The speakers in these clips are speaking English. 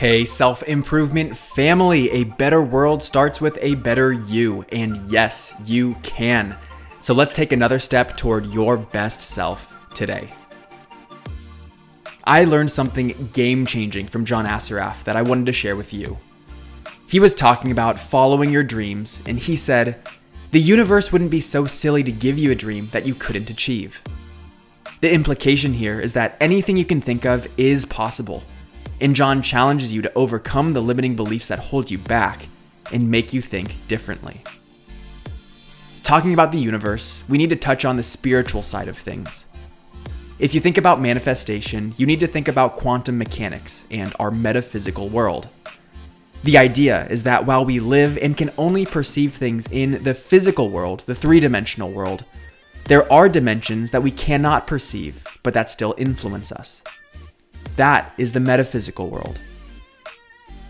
Hey, self improvement family, a better world starts with a better you. And yes, you can. So let's take another step toward your best self today. I learned something game changing from John Assaraf that I wanted to share with you. He was talking about following your dreams, and he said, The universe wouldn't be so silly to give you a dream that you couldn't achieve. The implication here is that anything you can think of is possible, and John challenges you to overcome the limiting beliefs that hold you back and make you think differently. Talking about the universe, we need to touch on the spiritual side of things. If you think about manifestation, you need to think about quantum mechanics and our metaphysical world. The idea is that while we live and can only perceive things in the physical world, the three dimensional world, there are dimensions that we cannot perceive, but that still influence us. That is the metaphysical world.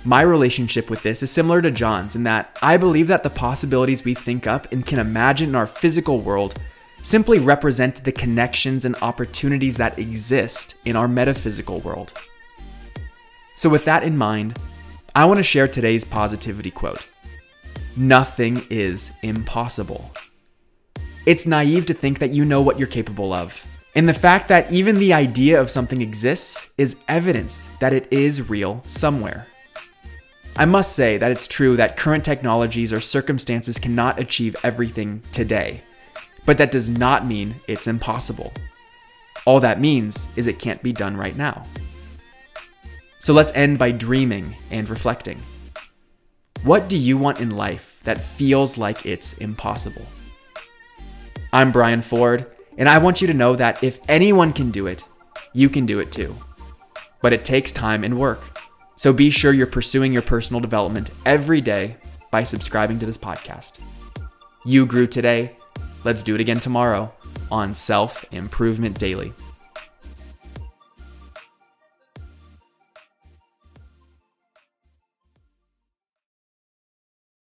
My relationship with this is similar to John's in that I believe that the possibilities we think up and can imagine in our physical world simply represent the connections and opportunities that exist in our metaphysical world. So, with that in mind, I want to share today's positivity quote Nothing is impossible. It's naive to think that you know what you're capable of. And the fact that even the idea of something exists is evidence that it is real somewhere. I must say that it's true that current technologies or circumstances cannot achieve everything today, but that does not mean it's impossible. All that means is it can't be done right now. So let's end by dreaming and reflecting. What do you want in life that feels like it's impossible? I'm Brian Ford, and I want you to know that if anyone can do it, you can do it too. But it takes time and work. So be sure you're pursuing your personal development every day by subscribing to this podcast. You grew today. Let's do it again tomorrow on Self Improvement Daily.